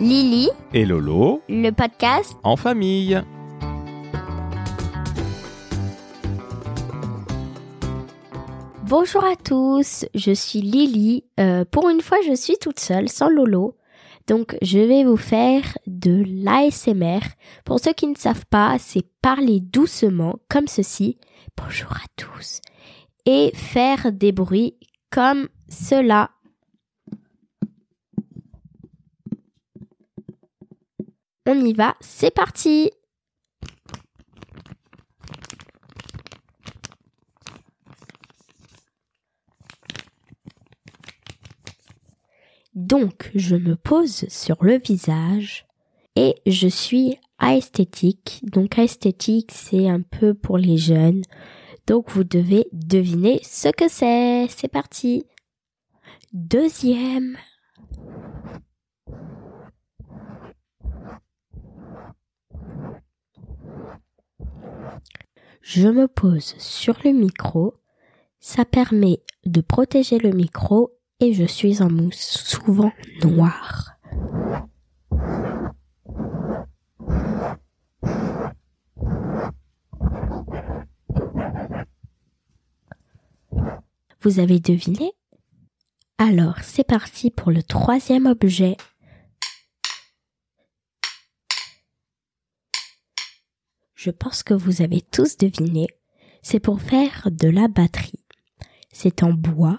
Lily, et Lolo le podcast. en famille. Bonjour à tous, je suis Lily. Euh, pour une fois, je suis toute seule, sans Lolo. Donc, je vais vous faire de l'ASMR. Pour ceux qui ne savent pas, c'est parler doucement, comme ceci. Bonjour à tous. Et faire des bruits comme cela. On y va, c'est parti Donc, je me pose sur le visage et je suis aesthétique. Donc, aesthétique, c'est un peu pour les jeunes. Donc, vous devez deviner ce que c'est. C'est parti. Deuxième. Je me pose sur le micro. Ça permet de protéger le micro et je suis en mousse souvent noire. Vous avez deviné? Alors, c'est parti pour le troisième objet. Je pense que vous avez tous deviné. C'est pour faire de la batterie. C'est en bois.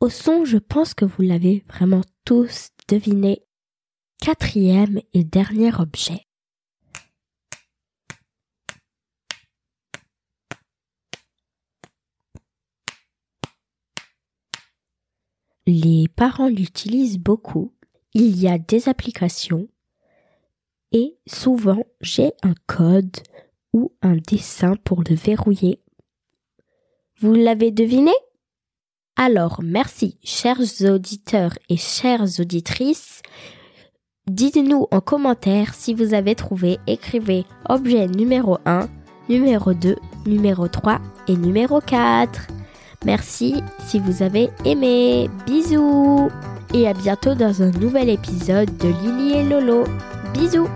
Au son, je pense que vous l'avez vraiment tous deviné. Quatrième et dernier objet. Les parents l'utilisent beaucoup. Il y a des applications et souvent j'ai un code ou un dessin pour le verrouiller. Vous l'avez deviné? Alors merci chers auditeurs et chères auditrices. Dites-nous en commentaire si vous avez trouvé. Écrivez objet numéro 1, numéro 2, numéro 3 et numéro 4. Merci si vous avez aimé. Bisous Et à bientôt dans un nouvel épisode de Lily et Lolo. Bisous